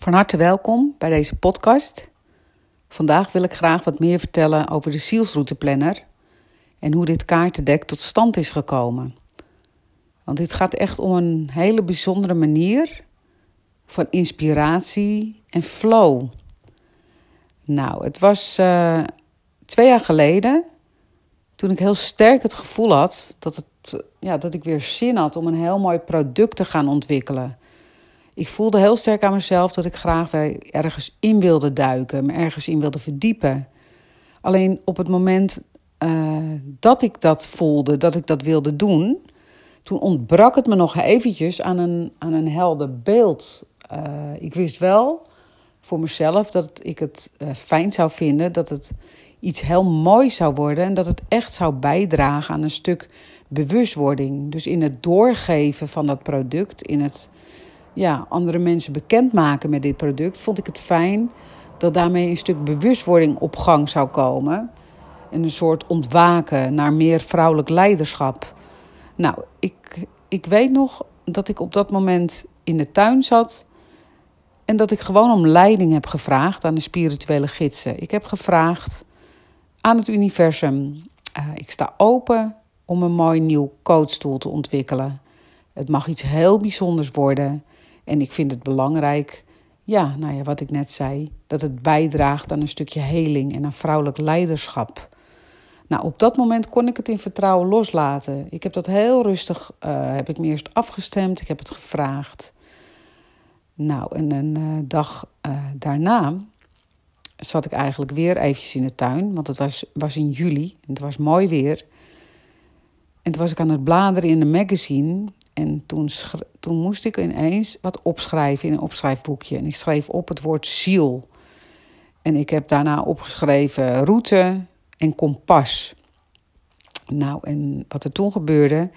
Van harte welkom bij deze podcast. Vandaag wil ik graag wat meer vertellen over de zielsrouteplanner en hoe dit kaartendek tot stand is gekomen. Want dit gaat echt om een hele bijzondere manier van inspiratie en flow. Nou, het was uh, twee jaar geleden toen ik heel sterk het gevoel had dat, het, ja, dat ik weer zin had om een heel mooi product te gaan ontwikkelen. Ik voelde heel sterk aan mezelf dat ik graag ergens in wilde duiken, me ergens in wilde verdiepen. Alleen op het moment uh, dat ik dat voelde, dat ik dat wilde doen, toen ontbrak het me nog eventjes aan een, aan een helder beeld. Uh, ik wist wel voor mezelf dat ik het uh, fijn zou vinden, dat het iets heel moois zou worden en dat het echt zou bijdragen aan een stuk bewustwording. Dus in het doorgeven van dat product, in het ja, andere mensen bekendmaken met dit product, vond ik het fijn dat daarmee een stuk bewustwording op gang zou komen. En een soort ontwaken naar meer vrouwelijk leiderschap. Nou, ik, ik weet nog dat ik op dat moment in de tuin zat. En dat ik gewoon om leiding heb gevraagd aan de spirituele gidsen. Ik heb gevraagd aan het universum: uh, ik sta open om een mooi nieuw coachstoel te ontwikkelen. Het mag iets heel bijzonders worden. En ik vind het belangrijk, ja, nou ja, wat ik net zei, dat het bijdraagt aan een stukje heling en aan vrouwelijk leiderschap. Nou, op dat moment kon ik het in vertrouwen loslaten. Ik heb dat heel rustig, uh, heb ik me eerst afgestemd, ik heb het gevraagd. Nou, en een uh, dag uh, daarna zat ik eigenlijk weer eventjes in de tuin, want het was, was in juli het was mooi weer. En toen was ik aan het bladeren in een magazine en toen, toen moest ik ineens wat opschrijven in een opschrijfboekje. En ik schreef op het woord ziel. En ik heb daarna opgeschreven route en kompas. Nou, en wat er toen gebeurde,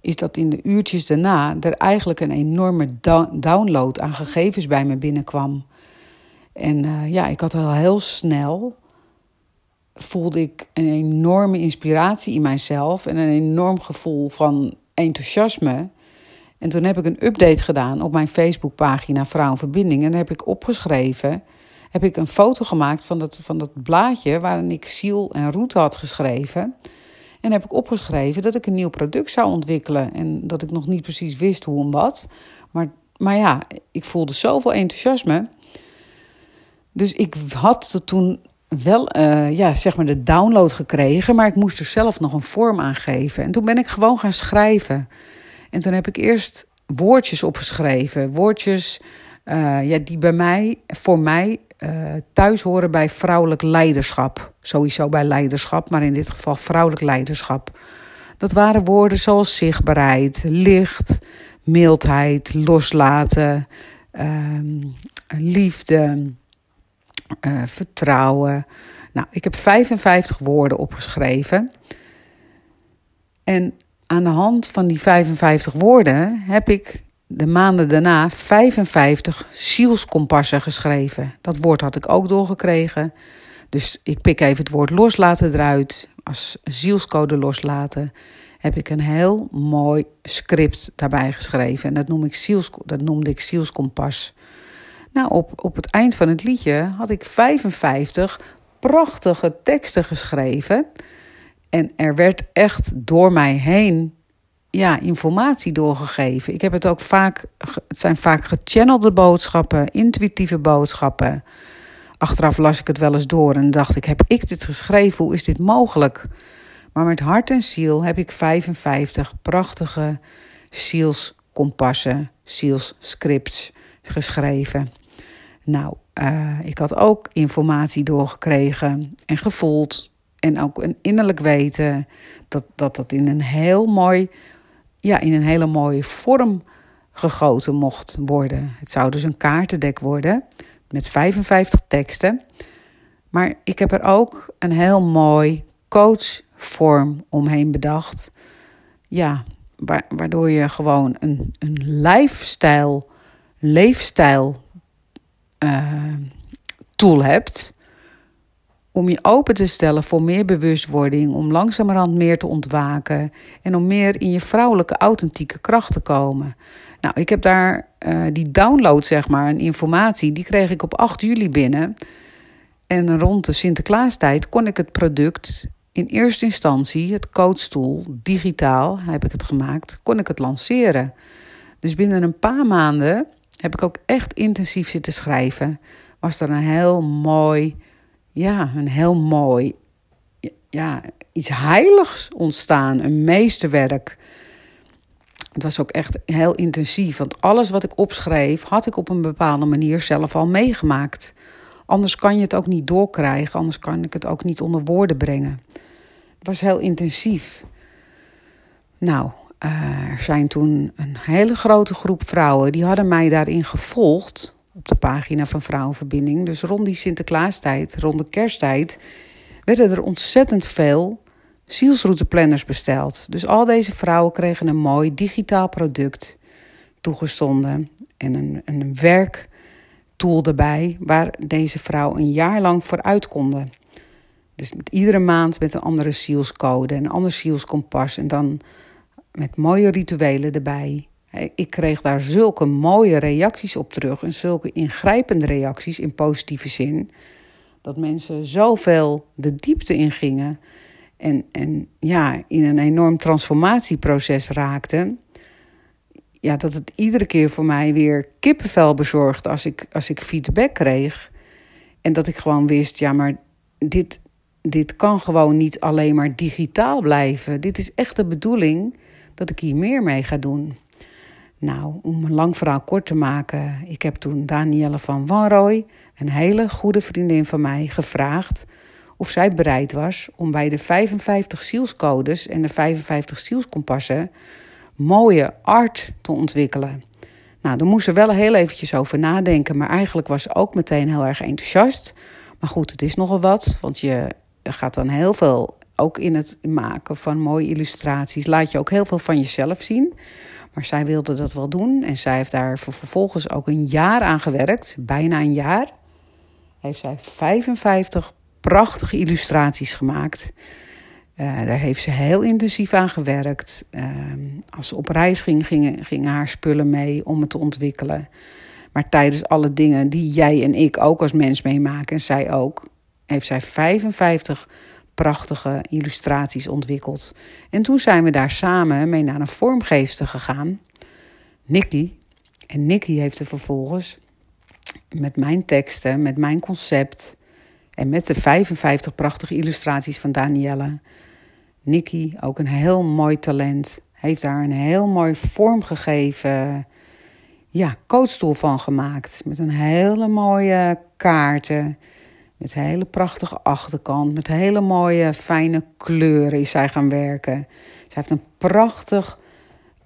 is dat in de uurtjes daarna er eigenlijk een enorme download aan gegevens bij me binnenkwam. En uh, ja, ik had al heel snel voelde ik een enorme inspiratie in mijzelf en een enorm gevoel van enthousiasme. En toen heb ik een update gedaan op mijn Facebookpagina Vrouwenverbinding. En heb ik opgeschreven, heb ik een foto gemaakt van dat, van dat blaadje waarin ik ziel en route had geschreven. En heb ik opgeschreven dat ik een nieuw product zou ontwikkelen. En dat ik nog niet precies wist hoe en wat. Maar, maar ja, ik voelde zoveel enthousiasme. Dus ik had toen wel uh, ja, zeg maar de download gekregen, maar ik moest er zelf nog een vorm aan geven. En toen ben ik gewoon gaan schrijven. En toen heb ik eerst woordjes opgeschreven. Woordjes uh, ja, die bij mij, voor mij uh, thuis horen bij vrouwelijk leiderschap. Sowieso bij leiderschap, maar in dit geval vrouwelijk leiderschap. Dat waren woorden zoals zichtbaarheid, licht, mildheid, loslaten, uh, liefde, uh, vertrouwen. Nou, ik heb 55 woorden opgeschreven. En aan de hand van die 55 woorden heb ik de maanden daarna 55 zielskompassen geschreven. Dat woord had ik ook doorgekregen. Dus ik pik even het woord loslaten eruit. Als zielscode loslaten heb ik een heel mooi script daarbij geschreven. En dat, noem ik ziels, dat noemde ik zielskompas. Nou, op, op het eind van het liedje had ik 55 prachtige teksten geschreven. En er werd echt door mij heen ja, informatie doorgegeven. Ik heb het ook vaak, het zijn vaak gechannelde boodschappen, intuïtieve boodschappen. Achteraf las ik het wel eens door en dacht ik: heb ik dit geschreven? Hoe is dit mogelijk? Maar met hart en ziel heb ik 55 prachtige zielskompassen, zielsscripts geschreven. Nou, uh, ik had ook informatie doorgekregen en gevoeld. En ook een innerlijk weten dat dat, dat in een heel mooi, ja, in een hele mooie vorm gegoten mocht worden. Het zou dus een kaartendek worden met 55 teksten. Maar ik heb er ook een heel mooi coachvorm omheen bedacht. Ja, waardoor je gewoon een, een lifestyle, leefstijl uh, tool hebt om je open te stellen voor meer bewustwording, om langzamerhand meer te ontwaken en om meer in je vrouwelijke authentieke kracht te komen. Nou, ik heb daar uh, die download, zeg maar, en informatie, die kreeg ik op 8 juli binnen. En rond de Sinterklaastijd kon ik het product in eerste instantie, het codestoel, digitaal heb ik het gemaakt, kon ik het lanceren. Dus binnen een paar maanden heb ik ook echt intensief zitten schrijven. Was er een heel mooi, ja, een heel mooi, ja, iets heiligs ontstaan, een meesterwerk. Het was ook echt heel intensief, want alles wat ik opschreef had ik op een bepaalde manier zelf al meegemaakt. Anders kan je het ook niet doorkrijgen, anders kan ik het ook niet onder woorden brengen. Het was heel intensief. Nou, uh, er zijn toen een hele grote groep vrouwen die hadden mij daarin gevolgd op de pagina van Vrouwenverbinding. Dus rond die Sinterklaastijd, rond de kersttijd, werden er ontzettend veel zielsrouteplanners besteld. Dus al deze vrouwen kregen een mooi digitaal product toegestonden en een, een werktool erbij waar deze vrouw een jaar lang vooruit konden. Dus met iedere maand met een andere zielscode, een ander zielskompas en dan met mooie rituelen erbij. Ik kreeg daar zulke mooie reacties op terug en zulke ingrijpende reacties in positieve zin, dat mensen zoveel de diepte ingingen en, en ja, in een enorm transformatieproces raakten. Ja, dat het iedere keer voor mij weer kippenvel bezorgde als ik, als ik feedback kreeg. En dat ik gewoon wist, ja, maar dit, dit kan gewoon niet alleen maar digitaal blijven. Dit is echt de bedoeling dat ik hier meer mee ga doen. Nou, om een lang verhaal kort te maken, ik heb toen Danielle van Wanrooy, een hele goede vriendin van mij, gevraagd of zij bereid was om bij de 55 zielscodes en de 55 zielskompassen mooie art te ontwikkelen. Nou, daar moest ze wel heel eventjes over nadenken, maar eigenlijk was ze ook meteen heel erg enthousiast. Maar goed, het is nogal wat, want je gaat dan heel veel ook in het maken van mooie illustraties laat je ook heel veel van jezelf zien. Maar zij wilde dat wel doen en zij heeft daar vervolgens ook een jaar aan gewerkt, bijna een jaar. Heeft zij 55 prachtige illustraties gemaakt. Uh, daar heeft ze heel intensief aan gewerkt. Uh, als ze op reis ging, gingen, gingen haar spullen mee om het te ontwikkelen. Maar tijdens alle dingen die jij en ik ook als mens meemaken, en zij ook, heeft zij 55 prachtige illustraties ontwikkeld. En toen zijn we daar samen mee naar een vormgeefster gegaan, Nicky. En Nicky heeft er vervolgens met mijn teksten, met mijn concept en met de 55 prachtige illustraties van Danielle. Nicky, ook een heel mooi talent, heeft daar een heel mooi vormgegeven ja, coachstoel van gemaakt. Met een hele mooie kaarten met een hele prachtige achterkant, met hele mooie fijne kleuren is zij gaan werken. Zij heeft een prachtig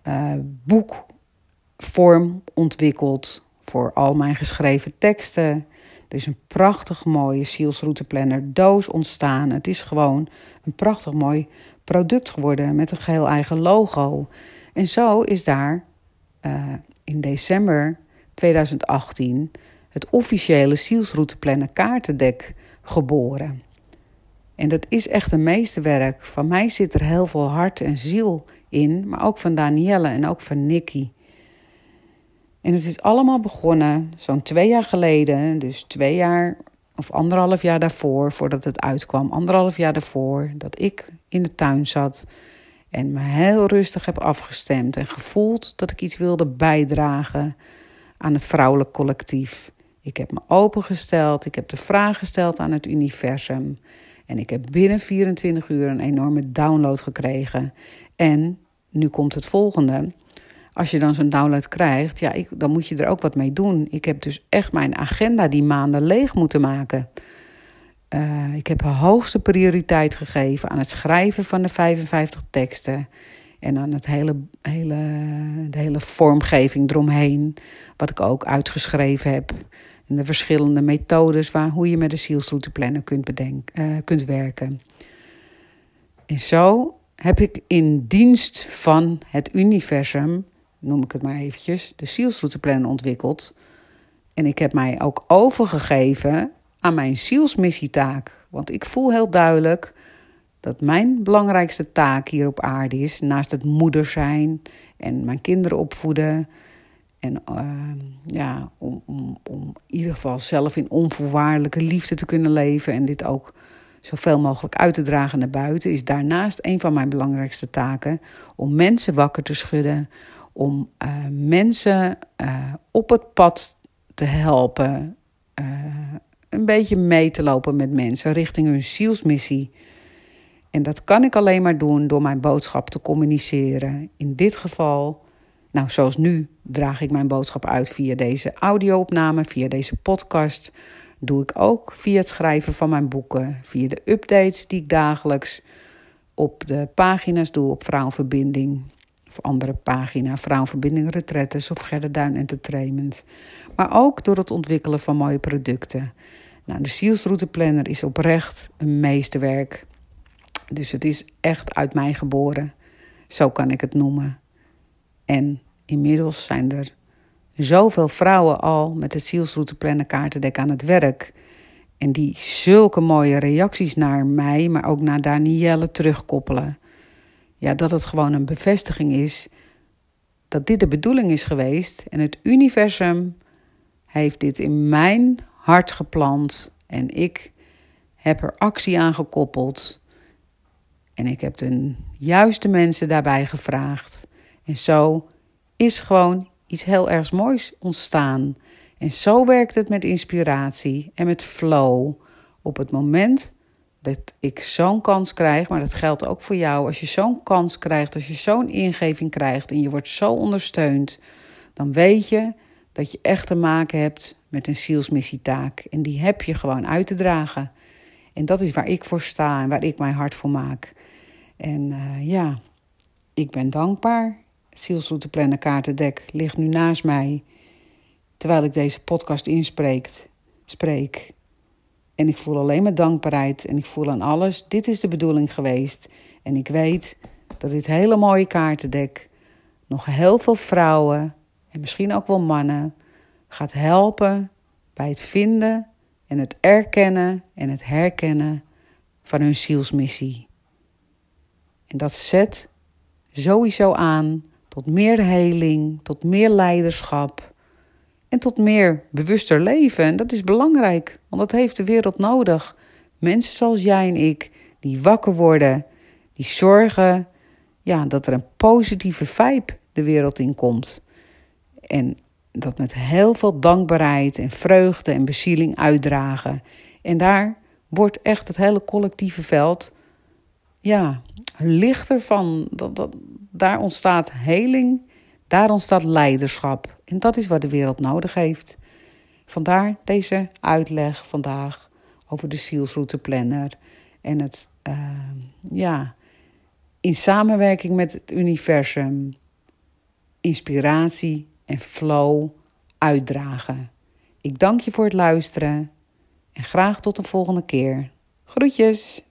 uh, boekvorm ontwikkeld voor al mijn geschreven teksten. Er is een prachtig mooie zielsrouteplanner doos ontstaan. Het is gewoon een prachtig mooi product geworden met een geheel eigen logo. En zo is daar uh, in december 2018 het officiële zielsrouteplanner kaartendek geboren. En dat is echt een meesterwerk. Van mij zit er heel veel hart en ziel in, maar ook van Danielle en ook van Nicky. En het is allemaal begonnen zo'n twee jaar geleden, dus twee jaar of anderhalf jaar daarvoor, voordat het uitkwam, anderhalf jaar daarvoor, dat ik in de tuin zat en me heel rustig heb afgestemd en gevoeld dat ik iets wilde bijdragen aan het vrouwelijk collectief. Ik heb me opengesteld, ik heb de vraag gesteld aan het universum. En ik heb binnen 24 uur een enorme download gekregen. En nu komt het volgende. Als je dan zo'n download krijgt, ja, ik, dan moet je er ook wat mee doen. Ik heb dus echt mijn agenda die maanden leeg moeten maken. Uh, ik heb hoogste prioriteit gegeven aan het schrijven van de 55 teksten. En aan het hele, hele, de hele vormgeving eromheen. Wat ik ook uitgeschreven heb. En de verschillende methodes waar, hoe je met een zielsrouteplanner kunt, bedenken, uh, kunt werken. En zo heb ik in dienst van het universum, noem ik het maar eventjes, de zielsrouteplanner ontwikkeld. En ik heb mij ook overgegeven aan mijn zielsmissietaak. Want ik voel heel duidelijk dat mijn belangrijkste taak hier op aarde is, naast het moeder zijn en mijn kinderen opvoeden En uh, ja, om, om, om in ieder geval zelf in onvoorwaardelijke liefde te kunnen leven en dit ook zoveel mogelijk uit te dragen naar buiten, is daarnaast een van mijn belangrijkste taken om mensen wakker te schudden, om uh, mensen uh, op het pad te helpen, uh, een beetje mee te lopen met mensen richting hun zielsmissie. En dat kan ik alleen maar doen door mijn boodschap te communiceren. In dit geval, nou zoals nu, draag ik mijn boodschap uit via deze audio-opname, via deze podcast. Doe ik ook via het schrijven van mijn boeken, via de updates die ik dagelijks op de pagina's doe op Vrouwenverbinding. Of andere pagina, Vrouwenverbinding Retretes of Gerdeduin Entertainment. Maar ook door het ontwikkelen van mooie producten. Nou, de zielsrouteplanner is oprecht een meesterwerk. Dus het is echt uit mij geboren. Zo kan ik het noemen. En inmiddels zijn er zoveel vrouwen al met het zielsrouteplanner kaartendek aan het werk. En die zulke mooie reacties naar mij, maar ook naar Danielle terugkoppelen. Ja, dat het gewoon een bevestiging is dat dit de bedoeling is geweest. En het universum heeft dit in mijn hart geplant. En ik heb er actie aan gekoppeld. En ik heb de juiste mensen daarbij gevraagd. En zo is gewoon iets heel erg moois ontstaan. En zo werkt het met inspiratie en met flow. Op het moment dat ik zo'n kans krijg, maar dat geldt ook voor jou. Als je zo'n kans krijgt, als je zo'n ingeving krijgt en je wordt zo ondersteund, dan weet je dat je echt te maken hebt met een zielsmissietaak. En die heb je gewoon uit te dragen. En dat is waar ik voor sta en waar ik mijn hart voor maak. En uh, ja, ik ben dankbaar. Zielsrouteplanner kaartendek ligt nu naast mij. Terwijl ik deze podcast inspreek. Spreek. En ik voel alleen maar dankbaarheid. En ik voel aan alles. Dit is de bedoeling geweest. En ik weet dat dit hele mooie kaartendek nog heel veel vrouwen en misschien ook wel mannen gaat helpen bij het vinden en het erkennen en het herkennen van hun zielsmissie. En dat zet sowieso aan tot meer heling, tot meer leiderschap en tot meer bewuster leven. En dat is belangrijk, want dat heeft de wereld nodig. Mensen zoals jij en ik, die wakker worden, die zorgen ja, dat er een positieve vibe de wereld in komt. En dat met heel veel dankbaarheid en vreugde en bezieling uitdragen. En daar wordt echt het hele collectieve veld ja, lichter van. Dat, dat, daar ontstaat heling, daar ontstaat leiderschap. En dat is wat de wereld nodig heeft. Vandaar deze uitleg vandaag over de zielsrouteplanner. En het, uh, ja, in samenwerking met het universum, inspiratie en flow uitdragen. Ik dank je voor het luisteren en graag tot de volgende keer. Groetjes!